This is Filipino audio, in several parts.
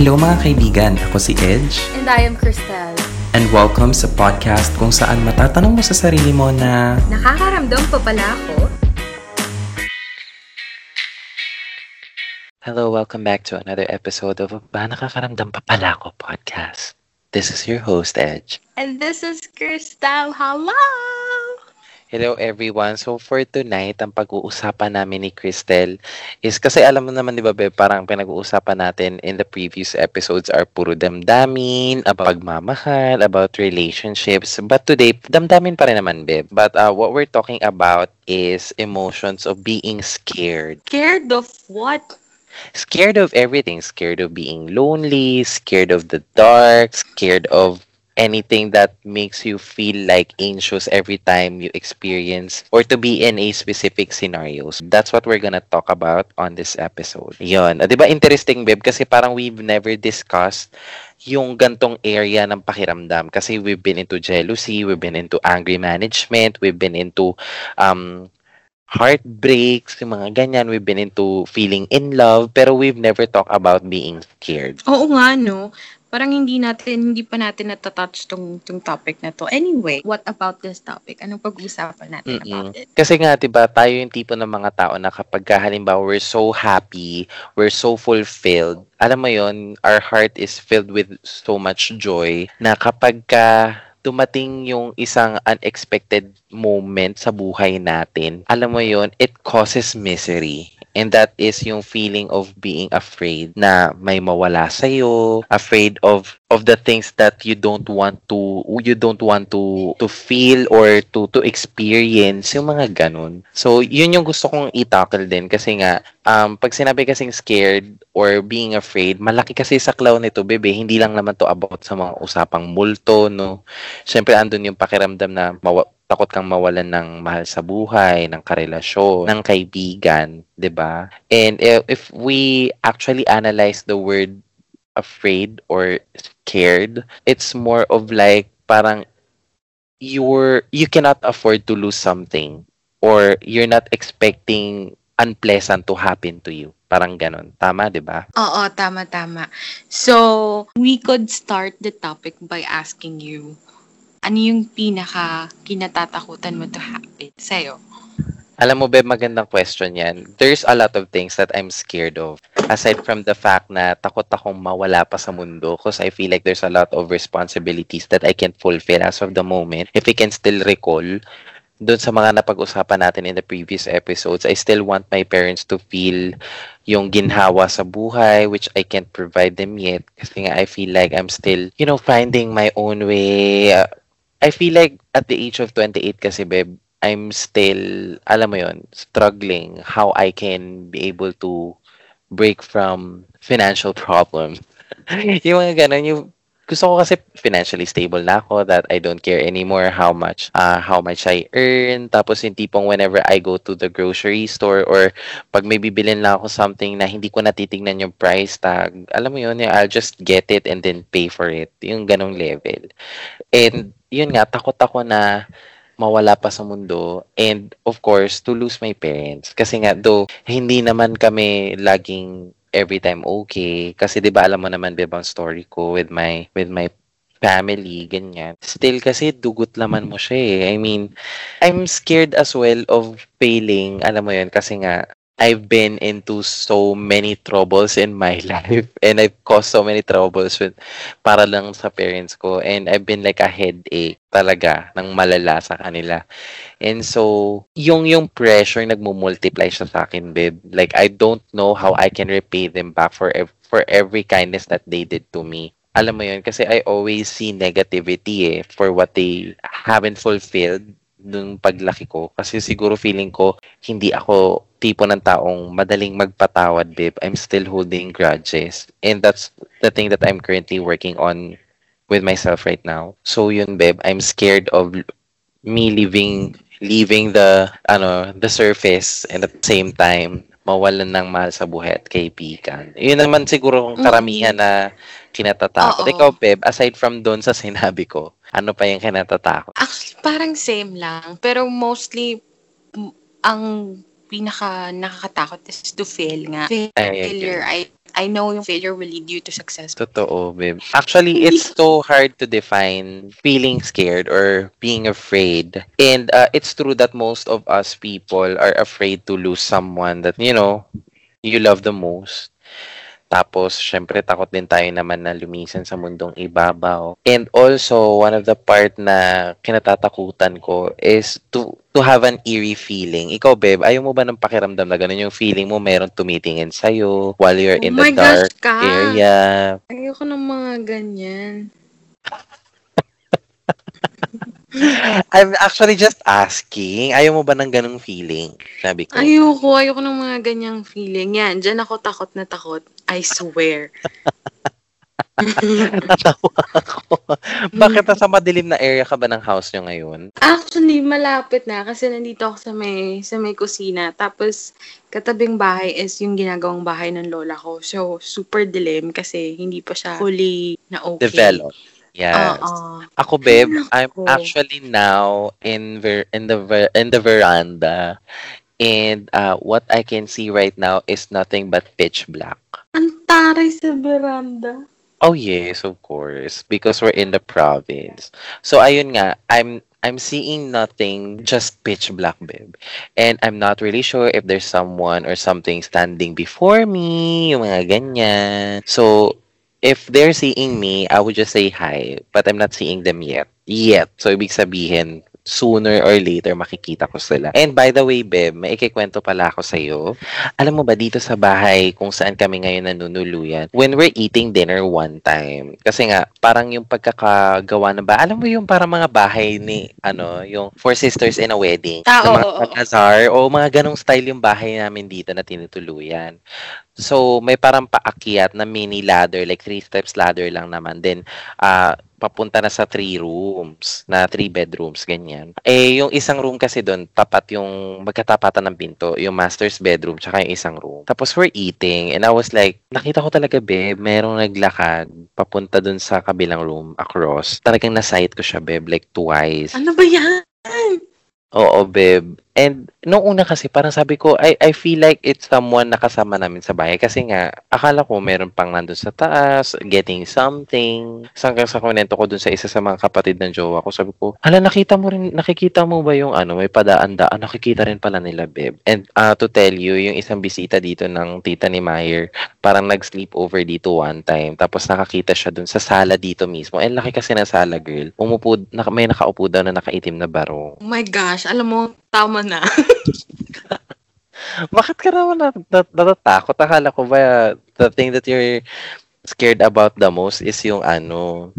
Hello mga kaibigan, ako si Edge. And I am Cristel. And welcome sa podcast kung saan matatanong mo sa sarili mo na Nakakaramdam pa pala ako? Hello, welcome back to another episode of Ba Nakakaramdam Pa Pala Ako podcast. This is your host, Edge. And this is Cristel. Hello! Hello everyone. So for tonight, ang pag-uusapan namin ni Cristel is kasi alam mo naman 'di ba, Beb, parang pinag-uusapan natin in the previous episodes are puro damdamin, about pagmamahal, about relationships. But today, damdamin pa rin naman, Beb. But uh, what we're talking about is emotions of being scared. Scared of what? Scared of everything. Scared of being lonely, scared of the dark, scared of anything that makes you feel like anxious every time you experience or to be in a specific scenarios. That's what we're gonna talk about on this episode. Yon. Di ba interesting, Beb? Kasi parang we've never discussed yung gantong area ng pakiramdam. Kasi we've been into jealousy, we've been into angry management, we've been into um, heartbreaks, yung mga ganyan. We've been into feeling in love, pero we've never talked about being scared. Oo nga, no? Parang hindi natin, hindi pa natin natatouch tong, tong topic na to. Anyway, what about this topic? Anong pag-uusapan natin Mm-mm. about it? Kasi nga, 'di ba, tayo yung tipo ng mga tao na kapag ka, halimbawa we're so happy, we're so fulfilled, alam mo yon, our heart is filled with so much joy na kapag ka dumating yung isang unexpected moment sa buhay natin, alam mo yon, it causes misery. And that is yung feeling of being afraid na may mawala sa'yo, afraid of of the things that you don't want to you don't want to to feel or to to experience yung mga ganun. So yun yung gusto kong i-tackle din kasi nga um pag sinabi kasing scared or being afraid, malaki kasi sa clown nito, bebe. Hindi lang naman to about sa mga usapang multo, no. Syempre andun yung pakiramdam na mawa- takot kang mawalan ng mahal sa buhay, ng karelasyon, ng kaibigan, 'di ba? And if, we actually analyze the word afraid or scared, it's more of like parang you're you cannot afford to lose something or you're not expecting unpleasant to happen to you. Parang ganon. Tama, 'di ba? Oo, tama, tama. So, we could start the topic by asking you, ano yung pinaka kinatatakutan mo to happen sa'yo? Alam mo, Beb, magandang question yan. There's a lot of things that I'm scared of. Aside from the fact na takot akong mawala pa sa mundo because I feel like there's a lot of responsibilities that I can't fulfill as of the moment. If I can still recall, doon sa mga napag-usapan natin in the previous episodes, I still want my parents to feel yung ginhawa sa buhay, which I can't provide them yet. Kasi nga, I feel like I'm still, you know, finding my own way. Uh, I feel like at the age of 28 kasi, babe, I'm still, alam mo yon struggling how I can be able to break from financial problems. yung mga ganun, yung gusto ko kasi financially stable na ako that I don't care anymore how much uh, how much I earn. Tapos yung tipong whenever I go to the grocery store or pag may bibilin lang ako something na hindi ko natitingnan yung price tag, alam mo yun, I'll just get it and then pay for it. Yung ganong level. And yun nga, takot ako na mawala pa sa mundo and of course to lose my parents. Kasi nga though hindi naman kami laging every time okay. Kasi 'di ba alam mo naman 'di ba ang story ko with my with my family ganyan. Still kasi dugot laman mo siya eh. I mean I'm scared as well of failing. Alam mo yun kasi nga I've been into so many troubles in my life and I've caused so many troubles with para lang sa parents ko and I've been like a headache talaga ng malala sa kanila. And so, yung yung pressure nagmo-multiply siya sa akin, babe. Like I don't know how I can repay them back for ev- for every kindness that they did to me. Alam mo yun, kasi I always see negativity eh for what they haven't fulfilled nung paglaki ko. Kasi siguro feeling ko, hindi ako tipo ng taong madaling magpatawad, babe. I'm still holding grudges. And that's the thing that I'm currently working on with myself right now. So yun, babe, I'm scared of me leaving leaving the ano the surface and at the same time mawalan ng mahal sa buhay at kaibigan. Yun naman siguro ang karamihan na kinatatakot. Oo. Ikaw, Beb, aside from doon sa sinabi ko, ano pa yung kinatatakot? Actually, parang same lang. Pero mostly, ang pinaka nakakatakot is to fail nga. Failure, I, I know yung failure will lead you to success. Totoo, babe. Actually, it's so hard to define feeling scared or being afraid. And uh, it's true that most of us people are afraid to lose someone that, you know, you love the most. Tapos, syempre, takot din tayo naman na lumisan sa mundong ibabaw. And also, one of the part na kinatatakutan ko is to to have an eerie feeling. Ikaw, Beb, ayaw mo ba ng pakiramdam na ganun yung feeling mo meron tumitingin sa'yo while you're Oh in the gosh, dark Ka. area? Ayoko ng mga ganyan. I'm actually just asking. Ayaw mo ba ng ganung feeling? Sabi ko. Ayoko, ayoko ng mga ganyang feeling. Yan, dyan ako takot na takot. I swear. Natawa ako. Bakit nasa madilim na area ka ba ng house nyo ngayon? Actually, malapit na kasi nandito ako sa may sa may kusina. Tapos katabing bahay is yung ginagawang bahay ng lola ko. So, super dilim kasi hindi pa siya fully na okay. Develop. Yes. Oo. Ako, babe, I'm Nako. actually now in ver- in the ver- in the veranda. And uh, what I can see right now is nothing but pitch black. Ang sa veranda. Oh yes, of course, because we're in the province. So ayun nga, I'm I'm seeing nothing, just pitch black, babe. And I'm not really sure if there's someone or something standing before me, yung mga ganyan. So if they're seeing me, I would just say hi, but I'm not seeing them yet. Yet. So ibig sabihin, sooner or later makikita ko sila. And by the way, Beb, may ikikwento pala ako sa'yo. Alam mo ba, dito sa bahay kung saan kami ngayon nanunuluyan, when we're eating dinner one time, kasi nga, parang yung pagkakagawa ng ba, alam mo yung parang mga bahay ni, ano, yung Four Sisters in a Wedding, Ah, na mga oo, oo. O mga ganong style yung bahay namin dito na tinutuluyan. So, may parang paakyat na mini ladder, like three steps ladder lang naman. Then, ah papunta na sa three rooms, na three bedrooms, ganyan. Eh, yung isang room kasi doon, tapat yung magkatapatan ng pinto, yung master's bedroom, tsaka yung isang room. Tapos we're eating, and I was like, nakita ko talaga, babe, merong naglakad, papunta doon sa kabilang room, across. Talagang na-sight ko siya, babe, like twice. Ano ba yan? Oo, babe. And nung una kasi parang sabi ko, I I feel like it's someone na kasama namin sa bahay kasi nga akala ko meron pang nandun sa taas, getting something. Hanggang sa komento ko dun sa isa sa mga kapatid ng jowa ko, sabi ko, hala nakita mo rin, nakikita mo ba yung ano, may padaan-daan, nakikita rin pala nila, babe. And uh, to tell you, yung isang bisita dito ng tita ni Meyer, parang nag-sleep over dito one time. Tapos nakakita siya dun sa sala dito mismo. And laki kasi ng sala, girl. Umupo, naka, may nakaupo daw na nakaitim na barong. Oh my gosh, alam mo, tama na. Bakit ka naman nat- nat- natatakot? Akala ko ba the thing that you're scared about the most is yung ano?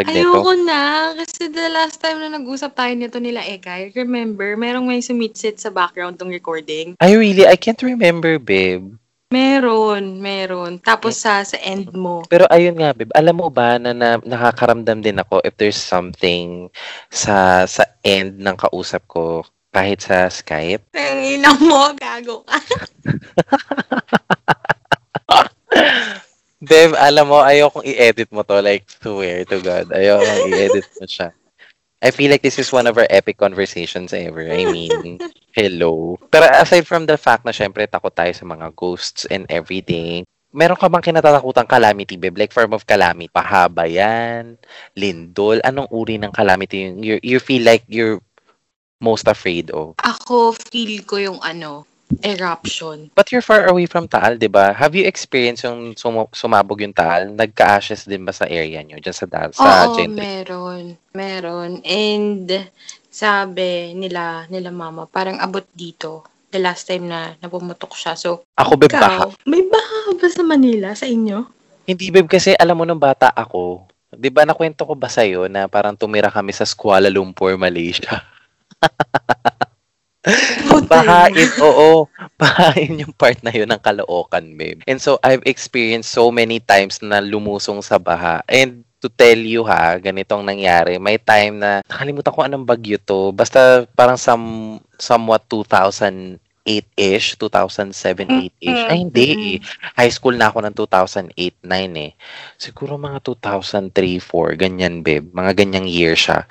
Ayoko na. Kasi the last time na nag-usap tayo nito nila Eka, I remember, merong may sumitsit sa background tong recording. I really, I can't remember, babe. Meron, meron. Tapos sa sa end mo. Pero ayun nga, babe, alam mo ba na, na nakakaramdam din ako if there's something sa sa end ng kausap ko kahit sa Skype? Ang ina mo, gago ka. Babe, alam mo, ayokong i-edit mo to. Like, swear to God. Ayokong i-edit mo siya. I feel like this is one of our epic conversations ever. I mean, hello. Pero aside from the fact na syempre takot tayo sa mga ghosts and everything, meron ka bang kinatatakutang calamity, babe? Like form of calamity? Pahaba yan? Lindol? Anong uri ng calamity you, you feel like you're most afraid of? Ako, feel ko yung ano, eruption. But you're far away from Taal, di ba? Have you experienced yung sum- sumabog yung Taal? Nagka-ashes din ba sa area nyo? Dyan sa, Taal, sa Oo, Gentry? meron. Meron. And sabi nila, nila mama, parang abot dito. The last time na napumutok siya. So, Ako, babe, baha. ikaw, may baha ba sa Manila, sa inyo? Hindi, babe, kasi alam mo nung bata ako, di ba nakwento ko ba sa'yo na parang tumira kami sa Kuala Lumpur, Malaysia? Bahain, oo. Bahain yung part na yun ng Caloocan, babe. And so, I've experienced so many times na lumusong sa baha. And to tell you ha, ganitong nangyari. May time na, nakalimutan ko anong bagyo to. Basta parang some, somewhat 2008-ish, 2007-8-ish. Ay, hindi eh. High school na ako ng 2008-9 eh. Siguro mga 2003-4, ganyan, babe. Mga ganyang year siya.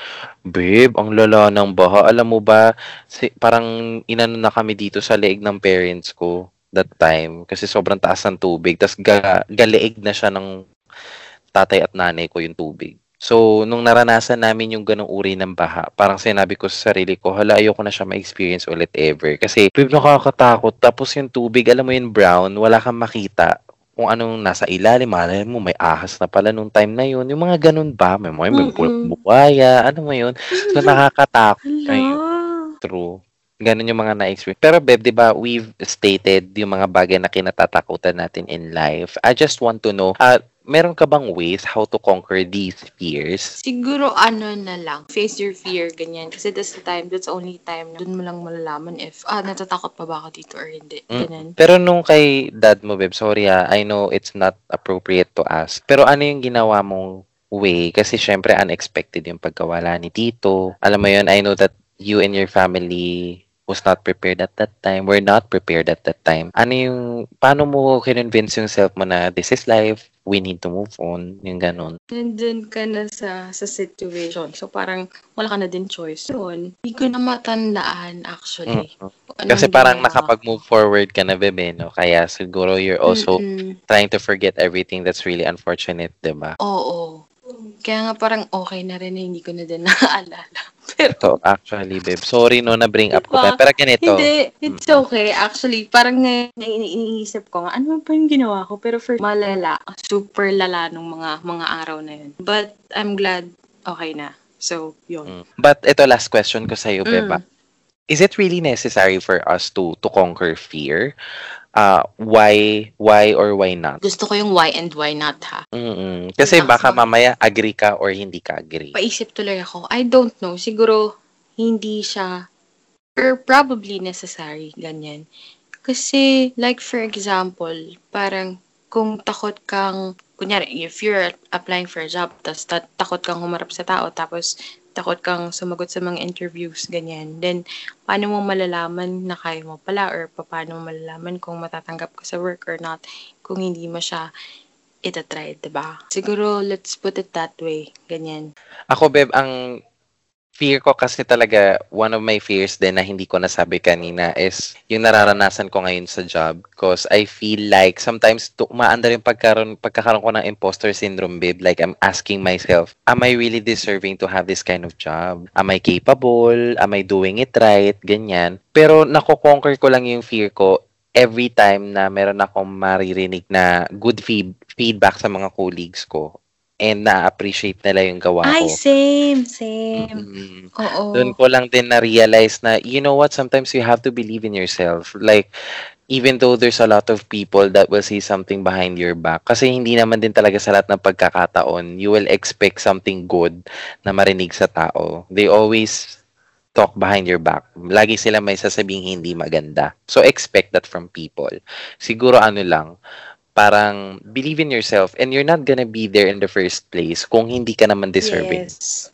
Babe, ang lala ng baha. Alam mo ba, si, parang inano na kami dito sa leeg ng parents ko. that time kasi sobrang taas ng tubig. Tapos ga, galiig na siya ng tatay at nanay ko yung tubig. So, nung naranasan namin yung ganong uri ng baha, parang sinabi ko sa sarili ko, hala, ayoko na siya ma-experience ulit ever. Kasi, babe, nakakatakot. Tapos yung tubig, alam mo yung brown, wala kang makita kung anong nasa ilalim, malay mo, may ahas na pala nung time na yun. Yung mga ganun ba? May, may Mm-mm. buwaya, ano mo yun? So, nakakatakot. Ayun. True. Ganun yung mga na-experience. Pero Beb, di ba, we've stated yung mga bagay na kinatatakutan natin in life. I just want to know, uh, meron ka bang ways how to conquer these fears? Siguro ano na lang, face your fear, ganyan. Kasi that's the time, that's the only time na dun mo lang malalaman if, ah, natatakot pa ba ako dito or hindi. Mm. Ganyan. Pero nung kay dad mo, Beb, sorry ah, I know it's not appropriate to ask. Pero ano yung ginawa mong way? Kasi syempre unexpected yung pagkawala ni Tito. Alam mo yun, I know that you and your family was not prepared at that time. We're not prepared at that time. Ano yung, paano mo kinonvince yung self mo na this is life, we need to move on, yung ganun. Nandun ka na sa, sa situation. So, parang wala ka na din choice. Yun, hindi ko na matandaan actually. Mm. Anong Kasi parang ginawa nakapag-move forward ka na, Bebe, no? Kaya siguro you're also Mm-mm. trying to forget everything that's really unfortunate, di ba? Oo. Kaya nga parang okay na rin na hindi ko na din naaalala. Pero, Ito, actually, babe. Sorry, no, na-bring up ko. Diba? Pero ganito. hindi, it's okay. Actually, parang ngayon, iniisip ko nga, ano ba yung ginawa ko? Pero for malala, super lala nung mga mga araw na yun. But, I'm glad okay na. So, yun. Mm. But ito, last question ko sa'yo, Mm. Beba. Is it really necessary for us to to conquer fear? Uh, why, why or why not? Gusto ko yung why and why not ha. Mm-mm. Kasi baka mamaya agree ka or hindi ka agree. Paisip tuloy ako, I don't know. Siguro, hindi siya or probably necessary, ganyan. Kasi, like for example, parang kung takot kang, kunyari, if you're applying for a job, tapos ta- takot kang humarap sa tao, tapos takot kang sumagot sa mga interviews, ganyan. Then, paano mo malalaman na kaya mo pala or paano mo malalaman kung matatanggap ka sa work or not kung hindi mo siya itatry, ba? Siguro, let's put it that way. Ganyan. Ako, Beb, ang fear ko kasi talaga, one of my fears din na hindi ko nasabi kanina is yung nararanasan ko ngayon sa job. Because I feel like sometimes to, umaandar yung pagkaroon, pagkakaroon ko ng imposter syndrome, babe. Like I'm asking myself, am I really deserving to have this kind of job? Am I capable? Am I doing it right? Ganyan. Pero nako-conquer ko lang yung fear ko every time na meron akong maririnig na good feed, feedback sa mga colleagues ko and na-appreciate nila yung gawa ko. Ay, same, same. Mm. Oo. Doon ko lang din na-realize na, you know what, sometimes you have to believe in yourself. Like, even though there's a lot of people that will see something behind your back, kasi hindi naman din talaga sa lahat ng pagkakataon, you will expect something good na marinig sa tao. They always talk behind your back. Lagi sila may sasabing hindi maganda. So, expect that from people. Siguro ano lang, parang believe in yourself and you're not gonna be there in the first place kung hindi ka naman deserving. Yes.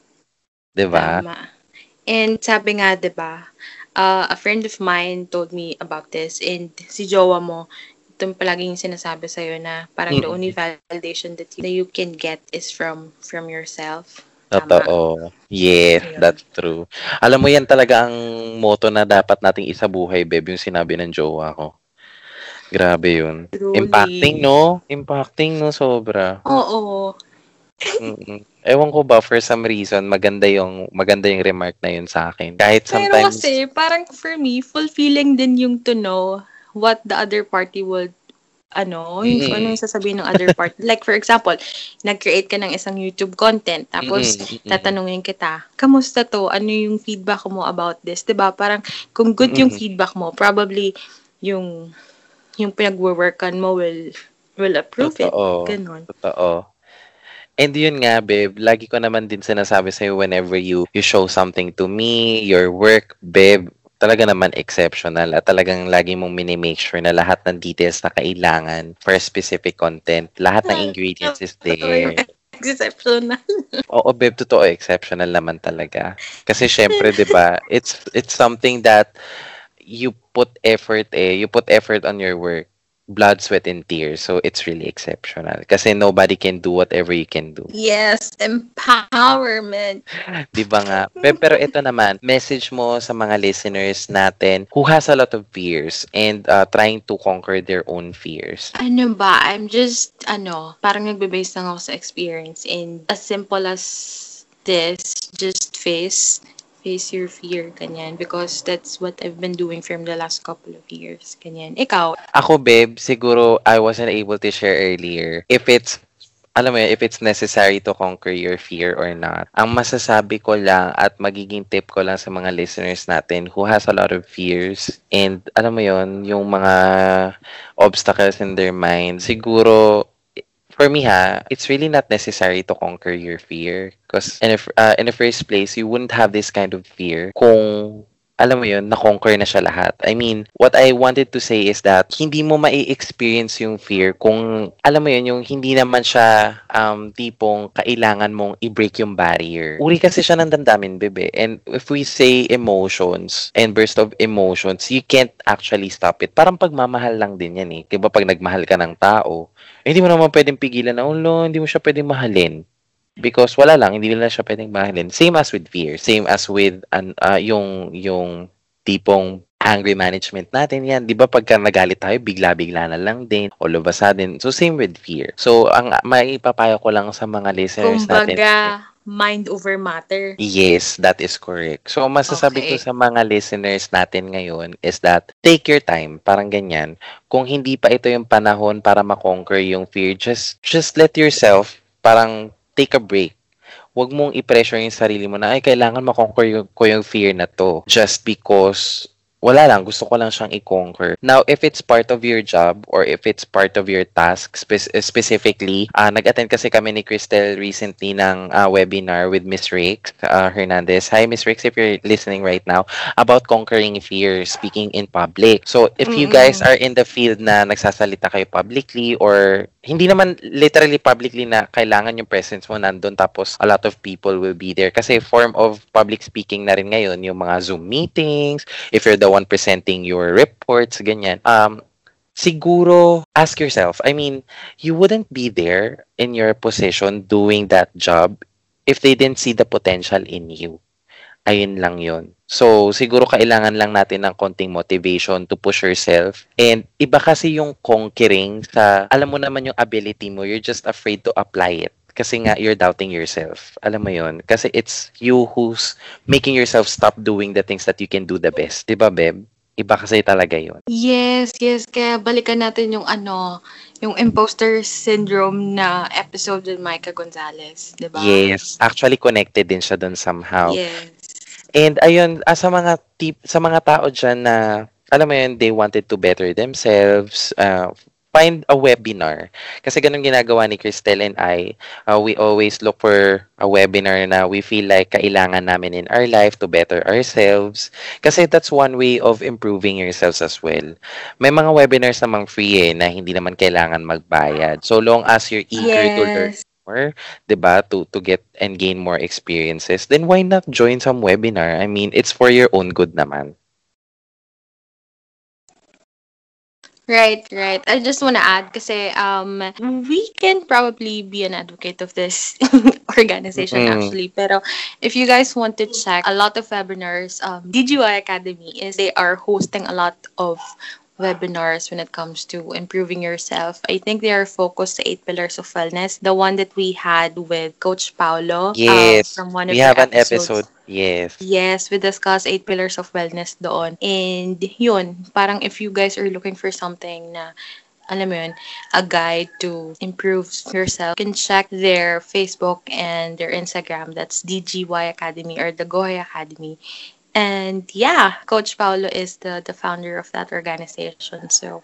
'Di ba? Tama. And sabi nga, di ba, uh, a friend of mine told me about this and si jowa mo, itong palaging sinasabi sa'yo na parang the Mm. only validation that you, that you can get is from from yourself. Tama. Totoo. Yes, Ayun. that's true. Alam mo yan talaga ang motto na dapat nating isabuhay, Beb, yung sinabi ng jowa ko. Grabe yun. Truly. Impacting, no? Impacting, no? Sobra. Oo. Mm-mm. Ewan ko ba, for some reason, maganda yung, maganda yung remark na yun sa akin. Kahit Pero sometimes, kasi, parang for me, fulfilling din yung to know what the other party would ano, yung Mm. ano yung sasabihin ng other party. like, for example, nag-create ka ng isang YouTube content, tapos mm-mm. tatanungin kita, kamusta to? Ano yung feedback mo about this? ba Parang, kung good yung Mm-mm. feedback mo, probably, yung, yung pinag-workan mo will, will approve Totoo. it. Ganon. Totoo. And yun nga, babe, lagi ko naman din sinasabi sa'yo whenever you, you show something to me, your work, babe, talaga naman exceptional at talagang lagi mong minimake sure na lahat ng details na kailangan for specific content, lahat ng ingredients is there. Exceptional. Oo, babe, totoo, exceptional naman talaga. Kasi syempre, 'di ba, it's it's something that you put effort eh, you put effort on your work. blood, sweat, and tears. So it's really exceptional. Kasi nobody can do whatever you can do. Yes, empowerment. Di ba nga? Pe- Pero ito naman, message mo sa mga listeners natin who has a lot of fears and uh, trying to conquer their own fears. Ano ba? I'm just, ano, parang nagbe-base lang ako sa experience and as simple as this, just face face your fear, ganyan. Because that's what I've been doing from the last couple of years, ganyan. Ikaw? Ako, babe, siguro I wasn't able to share earlier. If it's alam mo yun, if it's necessary to conquer your fear or not. Ang masasabi ko lang at magiging tip ko lang sa mga listeners natin who has a lot of fears and alam mo yun, yung mga obstacles in their mind, siguro for me ha, it's really not necessary to conquer your fear. Because in, a, uh, in the first place, you wouldn't have this kind of fear kung alam mo yun, na-conquer na siya lahat. I mean, what I wanted to say is that hindi mo mai-experience yung fear kung, alam mo yun, yung hindi naman siya um, tipong kailangan mong i-break yung barrier. Uri kasi siya ng damdamin, bebe. And if we say emotions and burst of emotions, you can't actually stop it. Parang pagmamahal lang din yan eh. Diba pag nagmahal ka ng tao, eh, hindi mo naman pwedeng pigilan na, oh, lo, hindi mo siya pwedeng mahalin. Because wala lang, hindi nila siya pwedeng mahalin. Same as with fear. Same as with an, uh, yung, yung tipong angry management natin yan. Di ba pagka nagalit tayo, bigla-bigla na lang din. All of a sudden. So, same with fear. So, ang maipapayo ko lang sa mga listeners Kumbaga, natin. mind over matter. Yes, that is correct. So, masasabi Okay. ko sa mga listeners natin ngayon is that take your time, parang ganyan. Kung hindi pa ito yung panahon para makonquer yung fear, just just let yourself parang take a break. Huwag mong i-pressure yung sarili mo na, ay, kailangan makonquer yung, ko yung fear na to. Just because wala lang, gusto ko lang siyang i-conquer. Now, if it's part of your job or if it's part of your task, spe- specifically, uh, nag-attend kasi kami ni Cristel recently ng uh, webinar with Miss Rix uh, Hernandez. Hi, Miss Rix, if you're listening right now, about conquering fear, speaking in public. So, if you guys Mm-mm. are in the field na nagsasalita kayo publicly or hindi naman literally publicly na kailangan yung presence mo nandun tapos a lot of people will be there. Kasi form of public speaking na rin ngayon, yung mga Zoom meetings, if you're the one presenting your reports, ganyan. Um, siguro, ask yourself, I mean, you wouldn't be there in your position doing that job if they didn't see the potential in you. Ayun lang yun. So, siguro kailangan lang natin ng konting motivation to push yourself. And iba kasi yung conquering sa, alam mo naman yung ability mo, you're just afraid to apply it. Kasi nga, you're doubting yourself. Alam mo yun? Kasi it's you who's making yourself stop doing the things that you can do the best. Diba, Beb? Iba kasi talaga yun. Yes, yes. Kaya balikan natin yung ano, yung imposter syndrome na episode with Micah Gonzalez, di ba? Yes. Actually, connected din siya dun somehow. Yes. And ayun, ah, sa mga tip, sa mga tao dyan na, alam mo yun, they wanted to better themselves, uh, find a webinar. Kasi ganun ginagawa ni Cristel and I. Uh, we always look for a webinar na we feel like kailangan namin in our life to better ourselves. Kasi that's one way of improving yourselves as well. May mga webinars namang free eh, na hindi naman kailangan magbayad. So long as you're eager to learn Yes. More, 'di ba, to to get and gain more experiences, then why not join some webinar? I mean, it's for your own good naman. Right, right. I just want to add kasi um we can probably be an advocate of this organization Mm. actually. Pero if you guys want to check a lot of webinars, um DGY Academy is they are hosting a lot of webinars when it comes to improving yourself. I think they are focused to eight pillars of wellness. The one that we had with Coach Paulo uh, Yes, from one of we have an episodes. episode. Yes. Yes, we discussed eight pillars of wellness doon. And yun, parang if you guys are looking for something na, alam mo yun, a guide to improve yourself, you can check their Facebook and their Instagram. That's DGY Academy or the Goya Academy. And yeah, Coach Paulo is the, the founder of that organization. So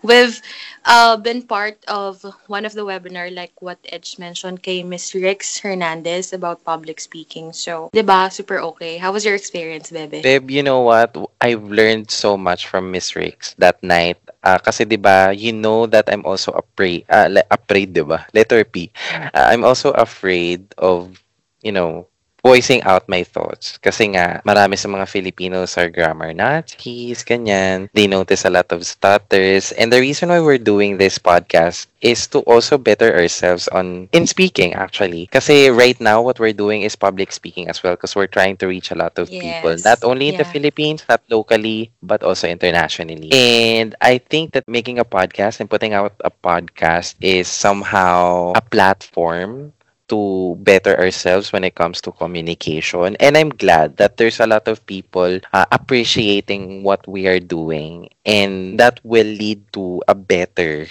we've uh, been part of one of the webinar, like what Edge mentioned, kay Miss Rix Hernandez about public speaking. So, di ba, super okay. How was your experience, Bebe? Babe, you know what? I've learned so much from Miss Rix that night. Ah, kasi 'di ba, you know that I'm also afraid, uh, afraid 'di ba? Letter P. Ah, I'm also afraid of, you know, voicing out my thoughts. Kasi nga, marami sa mga Filipinos are grammar Nazis, ganyan. They notice a lot of stutters. And the reason why we're doing this podcast is to also better ourselves on in speaking actually. Kasi right now what we're doing is public speaking as well because we're trying to reach a lot of people. Not only in the Philippines, not locally, but also internationally. And I think that making a podcast and putting out a podcast is somehow a platform to better ourselves when it comes to communication. And I'm glad that there's a lot of people uh, appreciating what we are doing and that will lead to a better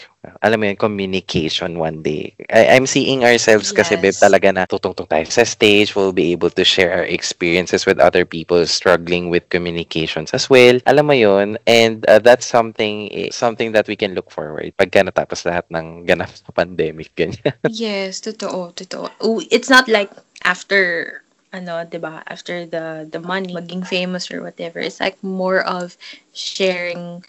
alam mo yun, communication one day. I, I'm seeing ourselves kasi, babe, Yes. talaga na tutungtong tayo sa stage. We'll be able to share our experiences with other people struggling with communications as well. Alam mo yun? And uh, that's something eh, something that we can look forward pagka natapos lahat ng ganap sa pandemic. Ganyan. Yes, totoo, totoo. It's not like after ano, 'di ba? After the the money, maging famous or whatever. It's like more of sharing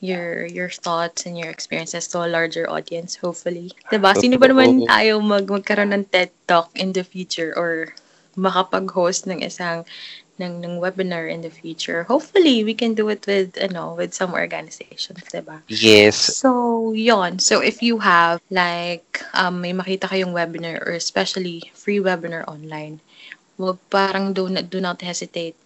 your your thoughts and your experiences to a larger audience, hopefully. 'Di ba? Sino ba naman ayaw mag magkaroon ng TED Talk in the future or makapag-host ng isang ng, ng webinar in the future. Hopefully, we can do it with, ano, with some organizations, 'di ba? yes. So, yon. So, if you have, like, um, may makita kayong webinar or especially free webinar online, wag parang do not, do not hesitate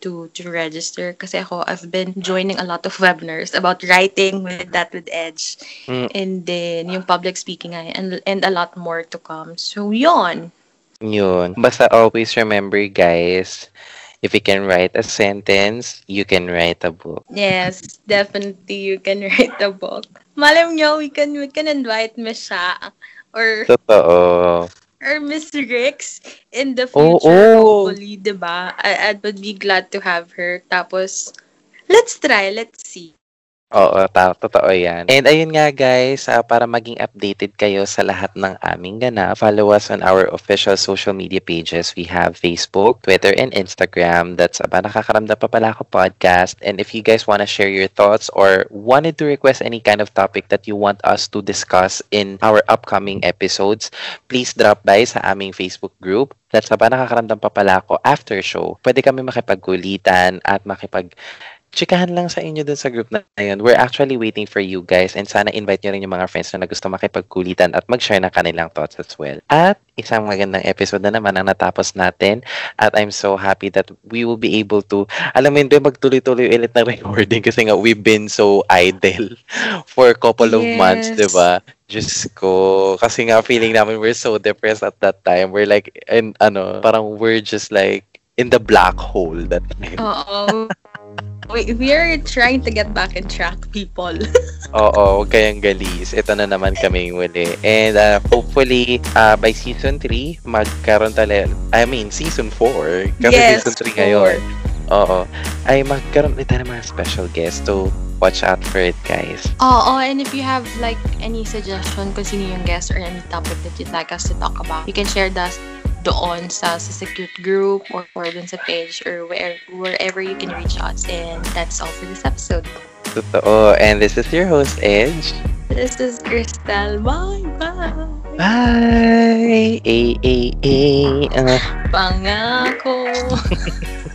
to to register kasi ako I've been joining a lot of webinars about writing with that with Edge Mm. and then yung public speaking ay and and a lot more to come so yon Yun. Basta always remember, guys, if you can write a sentence, you can write a book. yes definitely you can write a book malam nyo we can we can invite Miss Sha or Totoo. Or Miss Rix in the future, hopefully, di ba? I, I would be glad to have her. Tapos, let's try, let's see. Oo, ta- totoo yan. And ayun nga guys, ah, para maging updated kayo sa lahat ng aming ganap, follow us on our official social media pages. We have Facebook, Twitter, and Instagram. That's Aba Nakakaramdam Pa Pala Ako Podcast. And if you guys want to share your thoughts or wanted to request any kind of topic that you want us to discuss in our upcoming episodes, please drop by sa aming Facebook group. That's Aba Nakakaramdam Pa Pala Ako After Show. Pwede kami makipagkulitan at makipag chikahan lang sa inyo dun sa group na yun. We're actually waiting for you guys and sana invite nyo rin yung mga friends na gusto makipagkulitan at mag-share ng kanilang thoughts as well. At isang magandang episode na naman ang natapos natin at I'm so happy that we will be able to, alam mo yun, magtuloy-tuloy ulit ng recording kasi nga we've been so idle for a couple of months, Yes. di ba? Diyos ko. Kasi nga feeling namin we're so depressed at that time. We're like, and ano, parang we're just like in the black hole that time. Oo. we, we are trying to get back in track, people. Oo, huwag kayang galis. Ito na naman kami uli. And uh, hopefully, uh, by season 3, magkaroon talaga, I mean, season 4. Kasi Yes, season 3 ngayon. Oo. Ay, magkaroon ulit tayo ng mga special guests. So, watch out for it, guys. Oo, and if you have like any suggestion kung sino yung guest or any topic that you'd like us to talk about, you can share that doon sa, sa Secute group or, or dun sa page or where, wherever you can reach us. And that's all for this episode. Totoo. And this is your host, Edge. This is Crystal. Bye! Bye! Bye! Eh, eh, eh. Uh, Pangako!